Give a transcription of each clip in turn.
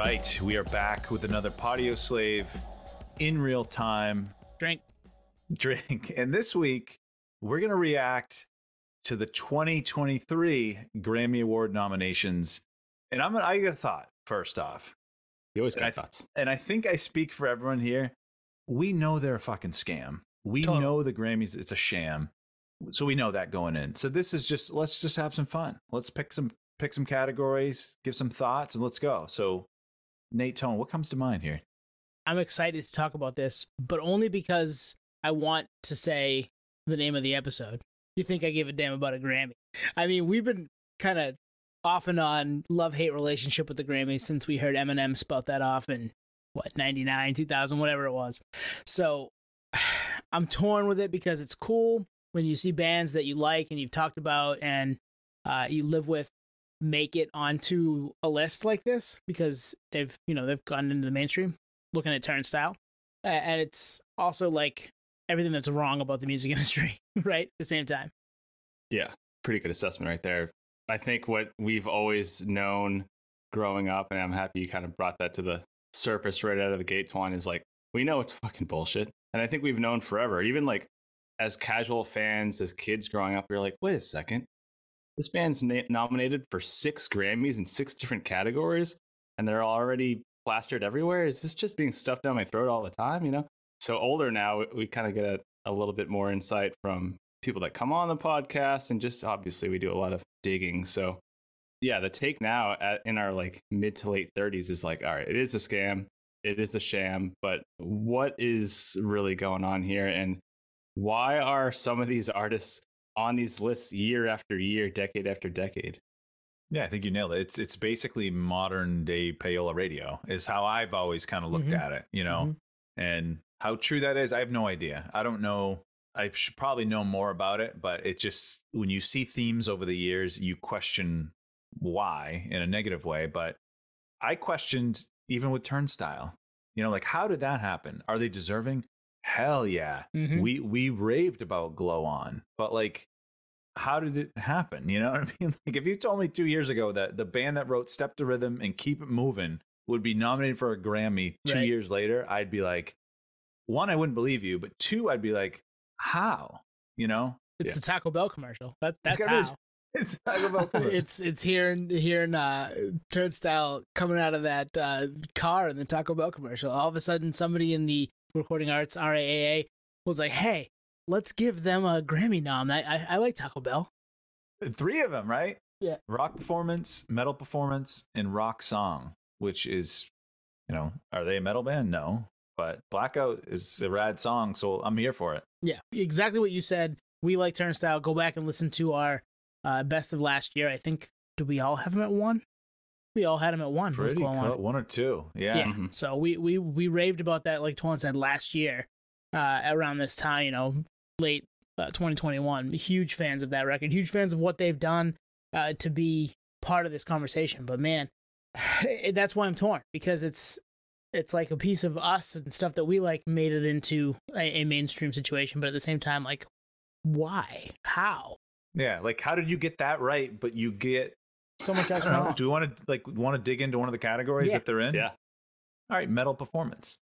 All right, we are back with another Podio Slave in real time Drink. drink. And this week, we're going to react to the 2023 Grammy Award nominations. And I'm gonna, I got a thought first off. You always And got I- thoughts. And I think I speak for everyone here. We know they're a fucking scam. We Totally. know the Grammys, it's a sham. So we know that going in. So this is just let's just have some fun. Let's pick some pick some categories, give some thoughts, and let's go. So Nate Tone, what comes to mind here? I'm excited to talk about this, but only because I want to say the name of the episode. You think I give a damn about a Grammy? I mean, we've been kind of off and on love hate relationship with the Grammys since we heard Eminem spout that off in what 99, 2000, whatever it was. So I'm torn with it because it's cool when you see bands that you like and you've talked about and uh, you live with make it onto a list like this because they've you know they've gone into the mainstream looking at turnstile A- and it's also like everything that's wrong about the music industry right at the same time Yeah, pretty good assessment right there. I think what we've always known growing up, and I'm happy you kind of brought that to the surface right out of the gate, Twan, is like, we know it's fucking bullshit. And I think we've known forever. Even like as casual fans, as kids growing up, we are like, wait a second. This band's na- nominated for six Grammys in six different categories, and they're already plastered everywhere. Is this just being stuffed down my throat all the time? You know? So older now, we kind of get a, a little bit more insight from people that come on the podcast, and just obviously we do a lot of digging. So yeah, the take now at, in our like mid to late 30s is like, all right, it is a scam, it is a sham, but what is really going on here, and why are some of these artists on these lists year after year, decade after decade? Yeah, I think you nailed it. It's it's basically modern day payola radio is how I've always kind of looked Mhm. at it, you know. And how true that is, I have no idea. I don't know. I should probably know more about it, but it just when you see themes over the years, you question why in a negative way. But I questioned even with Turnstile. You know, like how did that happen? Are they deserving? Hell yeah. Mhm. We we raved about Glow On, but like how did it happen? You know what I mean? Like if you told me two years ago that the band that wrote Step to Rhythm and Keep It Moving would be nominated for a Grammy two Right. years later, I'd be like, one, I wouldn't believe you, but two, I'd be like, how? You know? it's Yeah. the taco bell commercial that, that's be- how It's Taco Bell commercial. it's it's hearing hearing uh turnstile coming out of that uh car in the taco bell commercial all of a sudden somebody in the recording arts raa was like hey let's give them a grammy nom i i, I like taco bell three of them, right? Yeah. Rock performance, metal performance, and rock song, which is, you know, are they a metal band? No, but Blackout is a rad song, so I'm here for it. Yeah, exactly what you said. We like Turnstile. Go back and listen to our uh, best of last year. I think did we all have them at one? We all had them at one. Pretty Glow On. one or two. Yeah. Yeah. Mhm. So we we we raved about that, like Twan said last year, uh, around this time. You know, late uh, 2021. Huge fans of that record. Huge fans of what they've done uh, to be part of this conversation. But man, that's why I'm torn because it's it's like a piece of us and stuff that we like made it into a, a mainstream situation. But at the same time, like, why? How? Yeah, like how did you get that right? But you get. So much else don't wrong. Do we want to like want to dig into one of the categories Yeah. that they're in? Yeah. All right, metal performance.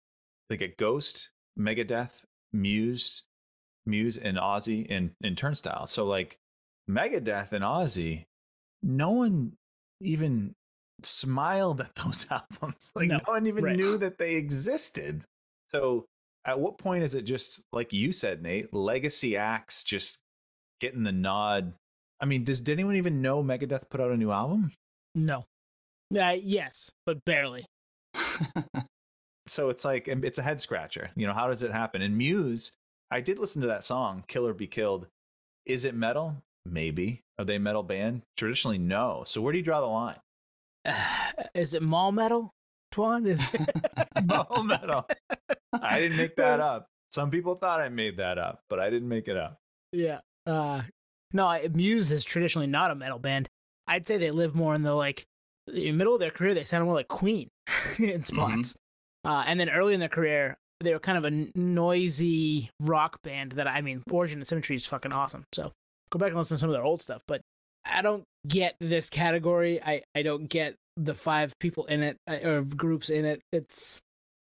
They get Ghost, Megadeth, Muse, Muse, and Ozzy and and Turnstile. So like Megadeth and Ozzy, no one even smiled at those albums. Like No, no, one even right. knew that they existed. So at what point is it just like you said, Nate, legacy acts just getting the nod? I mean, does did anyone even know Megadeth put out a new album? No. Uh, yes, but barely. so it's like it's a head scratcher. You know, how does it happen? And Muse, I did listen to that song, Kill or Be Killed. Is it metal? Maybe. Are they a metal band? Traditionally, no. So where do you draw the line? is it mall metal? Twan is. mall metal. I didn't make that up. Some people thought I made that up, but I didn't make it up. Yeah. Uh, no, Muse is traditionally not a metal band. I'd say they live more in the like the middle of their career. They sound more like Queen in spots. Uh, and then early in their career, they were kind of a noisy rock band that I mean, Origin and Symmetry is fucking awesome. So go back and listen to some of their old stuff. But I don't get this category. I, I don't get the five people in it uh, or groups in it. It's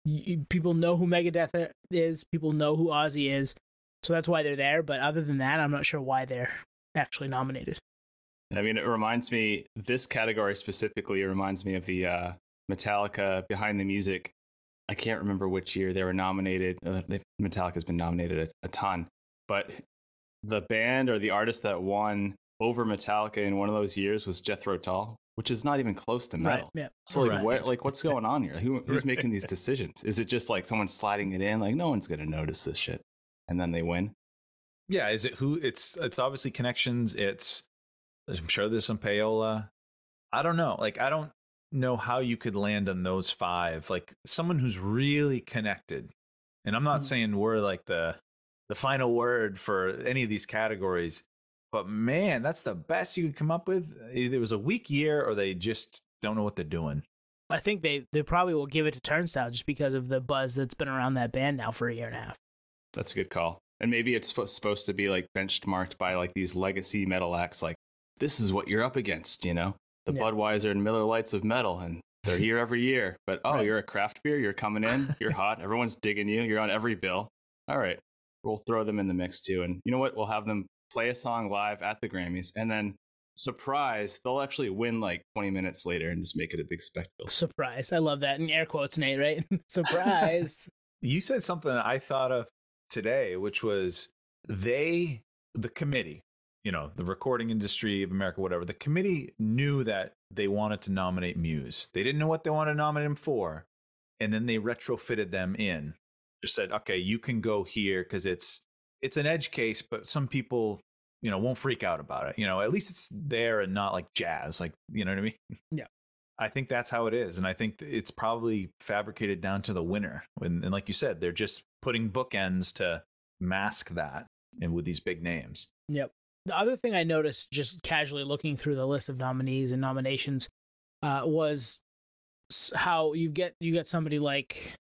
you, people know who Megadeth is, people know who Ozzy is, so that's why they're there. But other than that, I'm not sure why they're actually nominated. I mean, it reminds me this category specifically reminds me of the uh, Metallica Behind the Music. I can't remember which year they were nominated. Uh, Metallica's been nominated a, a ton, but the band or the artist that won over Metallica in one of those years was Jethro Tull, which is not even close to metal. Right. Yeah. So like, Right. what, like, what's going on here? Who, who's making these decisions? Is it just like someone sliding it in? Like, no one's gonna notice this shit, and then they win. Yeah, is it who? It's it's obviously connections. It's I'm sure there's some payola. I don't know. Like I don't know how you could land on those five. Like someone who's really connected. And I'm not Mm. saying we're like the the final word for any of these categories, but man, that's the best you could come up with. Either it was a weak year or they just don't know what they're doing. I think they they probably will give it to Turnstile just because of the buzz that's been around that band now for a year and a half. That's a good call. And maybe it's supposed supposed to be like benchmarked by like these legacy metal acts. Like this is what you're up against, you know, the Yeah. Budweiser and Miller Lites of metal, and they're here every year. But oh, Right. you're a craft beer. You're coming in. You're hot. Everyone's digging you. You're on every bill. All right, we'll throw them in the mix too. And you know what? We'll have them play a song live at the Grammys, and then surprise, they'll actually win like 20 minutes later and just make it a big spectacle. Surprise! I love that in air quotes, Nate. Right? Surprise! You said something that I thought of today, which was they, the committee, you know, the recording industry of America, whatever, the committee knew that they wanted to nominate Muse. They didn't know what they wanted to nominate him for. And then they retrofitted them in. Just said, okay, you can go here because it's it's an edge case, but some people, you know, won't freak out about it. You know, at least it's there and not like jazz. Like, you know what I mean? Yeah. I think that's how it is. And I think it's probably fabricated down to the winner. And, and like you said, they're just putting bookends to mask that and with these big names. Yep. The other thing I noticed just casually looking through the list of nominees and nominations uh, was how you get you get somebody like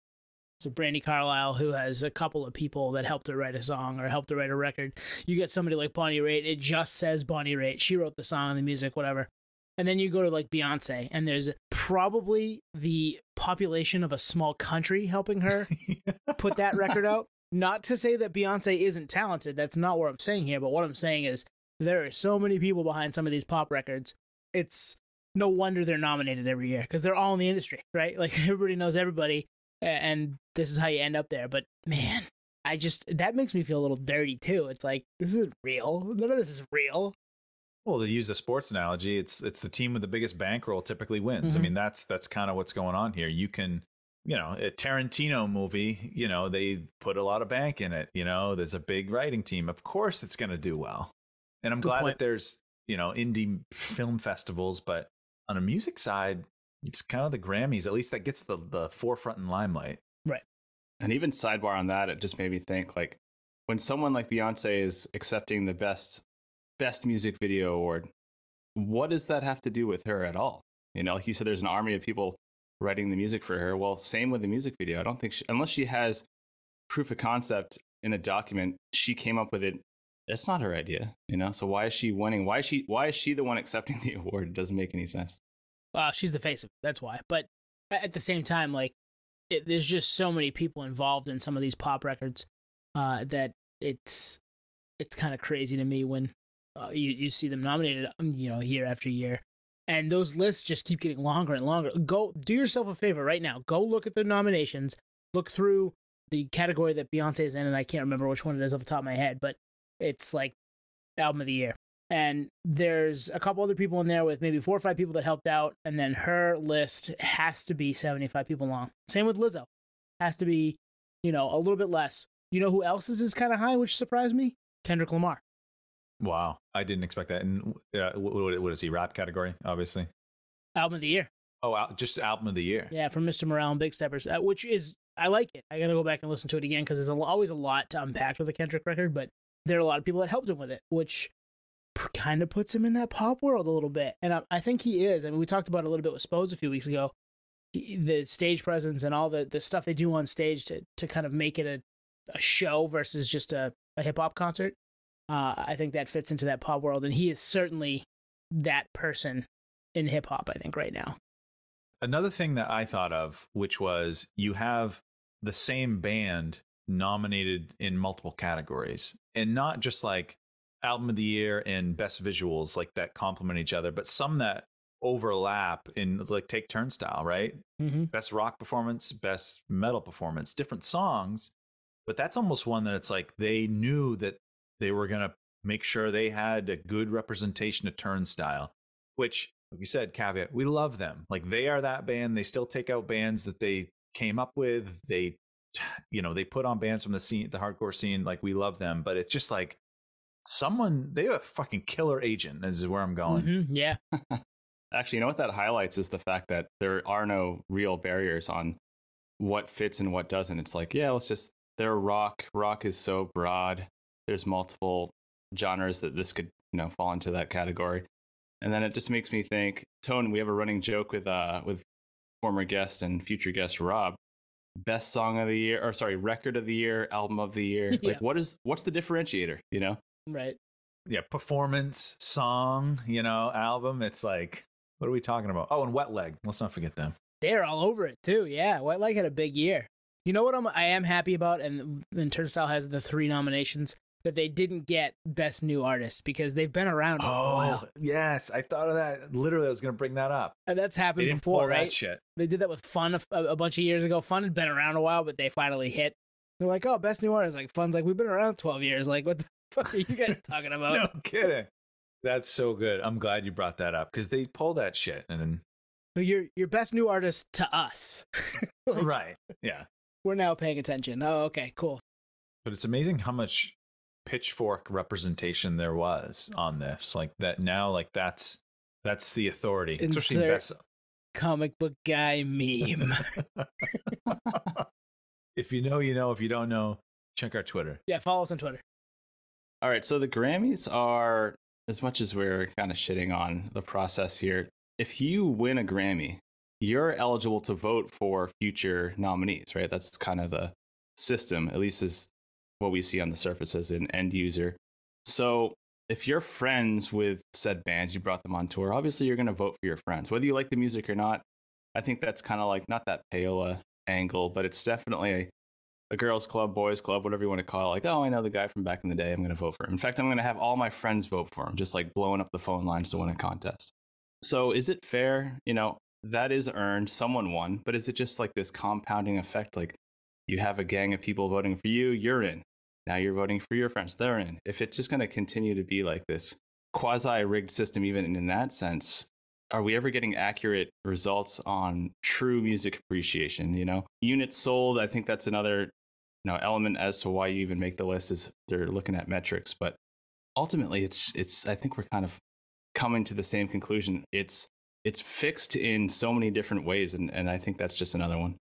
so Brandi Carlile who has a couple of people that helped her write a song or helped her write a record. You get somebody like Bonnie Raitt. It just says Bonnie Raitt. She wrote the song and the music, whatever. And then you go to like Beyonce, and there's probably the population of a small country helping her put that record out. Not to say that Beyonce isn't talented. That's not what I'm saying here. But what I'm saying is there are so many people behind some of these pop records. It's no wonder they're nominated every year because they're all in the industry, right? Like everybody knows everybody, and this is how you end up there. But man, I just that makes me feel a little dirty too. It's like this isn't real. None of this is real. Well, to use a sports analogy, it's it's the team with the biggest bankroll typically wins. I Mhm. mean, that's that's kind of what's going on here. You can, you know, a Tarantino movie, you know, they put a lot of bank in it. You know, there's a big writing team. Of course, it's going to do well. And I'm Good glad point. that there's you know indie film festivals, but on a music side, it's kind of the Grammys. At least that gets the the forefront and limelight. Right. And even sidebar on that, it just made me think like when someone like Beyonce is accepting the best best music video award, what does that have to do with her at all? You know, like you said, there's an army of people writing the music for her. Well, same with the music video. I don't think she, unless she has proof of concept in a document, she came up with it. That's not her idea, you know. So why is she winning? Why is she why is she the one accepting the award? It doesn't make any sense. Uh, she's the face of it. That's why. But at the same time, like, it, there's just so many people involved in some of these pop records uh, that it's it's kind of crazy to me when uh, you you see them nominated, um, you know, year after year, and those lists just keep getting longer and longer. Go do yourself a favor right now. Go look at the nominations. Look through the category that Beyonce is in, and I can't remember which one it is off the top of my head, but it's like album of the year and there's a couple other people in there with maybe four or five people that helped out and then her list has to be 75 people long same with lizzo has to be you know a little bit less you know who else's is kind of high which surprised me kendrick lamar Wow, I didn't expect that. And uh, what, is he? Rap category, obviously. album of the year Oh, al- just album of the year. yeah from mr morale and big steppers uh, which is i like it i gotta go back and listen to it again because there's a, always a lot to unpack with a kendrick record but there are a lot of people that helped him with it which kind of puts him in that pop world a little bit and I, I think he is i mean we talked about it a little bit with spose a few weeks ago he- the stage presence and all the, the stuff they do on stage to, to kind of make it a, a show versus just a, a hip hop concert. Uh, I think that fits into that pop world, and he is certainly that person in hip hop. I think right now. Another thing that I thought of, which was you have the same band nominated in multiple categories and not just like album of the year and best visuals like that complement each other, but some that overlap in like take turnstile, right? Mm-hmm. Best rock performance, best metal performance, different songs. But that's almost one that it's like they knew that they were going to make sure they had a good representation of turnstile, which like we said, caveat, we love them. Like they are that band. They still take out bands that they came up with. They, you know, they put on bands from the scene, the hardcore scene. Like we love them, but it's just like someone, they have a fucking killer agent, is where I'm going. Mm-hmm. Yeah. Actually, you know what that highlights is the fact that there are no real barriers on what fits and what doesn't. It's like, yeah, let's just, they're rock. Rock is so broad. There's multiple genres that this could, you know, fall into that category. And then it just makes me think, Tone, we have a running joke with uh with former guest and future guest Rob. Best song of the year, or sorry, record of the year, album of the year. Yeah. Like what is what's the differentiator, you know? Right. Yeah, performance, song, you know, album. It's like, what are we talking about? Oh, and Wet Leg. Let's not forget them. They're all over it too. Yeah. wet Leg had a big year. You know what I'm I am happy about, and then Turnstile has the three nominations that they didn't get Best New Artist because they've been around a oh, while. Oh, yes. I thought of that. Literally, I was going to bring that up. And that's happened before, that right? shit. They did that with Fun a, a bunch of years ago. Fun had been around a while, but they finally hit. They're like, oh, Best New Artist. Like, Fun's like, we've been around 12 years. Like, what the fuck are you guys talking about? no kidding. That's so good. I'm glad you brought that up because they pull that shit. And then, So you're, you're Best New Artist to us. Like, right. Yeah. We're now paying attention. Oh, okay, cool. But it's amazing how much pitchfork representation there was on this. Like that now, like that's that's the authority. Especially in Insert- Comic book guy meme. if you know, you know. If you don't know, check our Twitter. yeah, follow us on Twitter. All right, so the Grammys are as much as we're kind of shitting on the process here. If you win a Grammy, you're eligible to vote for future nominees, right? That's kind of the system, at least is what we see on the surface as an end user. So if you're friends with said bands, you brought them on tour, obviously you're going to vote for your friends, whether you like the music or not. I think that's kind of like not that payola angle, but it's definitely a, a girls' club, boys' club, whatever you want to call it. Like, oh, I know the guy from back in the day. I'm going to vote for him. In fact, I'm going to have all my friends vote for him, just like blowing up the phone lines to win a contest. So is it fair? You know, that is earned. Someone won, but is it just like this compounding effect? Like you have a gang of people voting for you, you're in. Now you're voting for your friends, they're in. If it's just going to continue to be like this quasi rigged system, even in that sense, are we ever getting accurate results on true music appreciation? You know, units sold, I think that's another you know element as to why you even make the list is they're looking at metrics. But ultimately it's it's I think we're kind of coming to the same conclusion. It's it's fixed in so many different ways and, and I think that's just another one.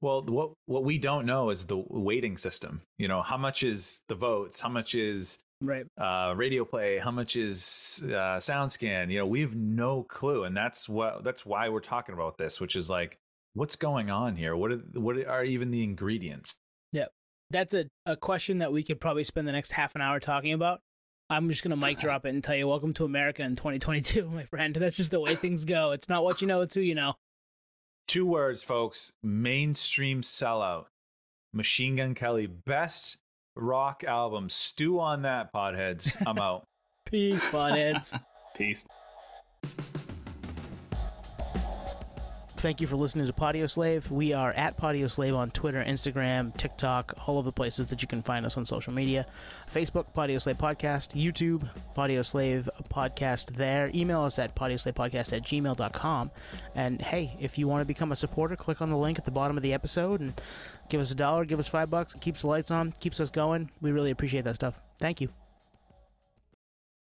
Well, what what we don't know is the weighting system. You know, how much is the votes? How much is Right. uh, radio play? How much is uh, SoundScan? You know, we have no clue, and that's what that's why we're talking about this, which is like, what's going on here? What are what are even the ingredients? Yeah, that's a, a question that we could probably spend the next half an hour talking about. I'm just going to mic drop it and tell you, welcome to America in 2022, my friend. That's just the way things go. It's not what you know, it's who you know. Two words, folks: mainstream sellout. Machine Gun Kelly, best rock album. Stew on that, potheads. I'm out. Peace, buttheads. Peace. Thank you for listening to Podio Slave. We are at Podio Slave on Twitter, Instagram, TikTok, all of the places that you can find us on social media. Facebook, Podio Slave Podcast, YouTube, Podio Slave Podcast there. Email us at podioslavepodcast at gmail.com. And hey, if you want to become a supporter, click on the link at the bottom of the episode and give us a dollar, give us five bucks. It keeps the lights on, keeps us going. We really appreciate that stuff. Thank you.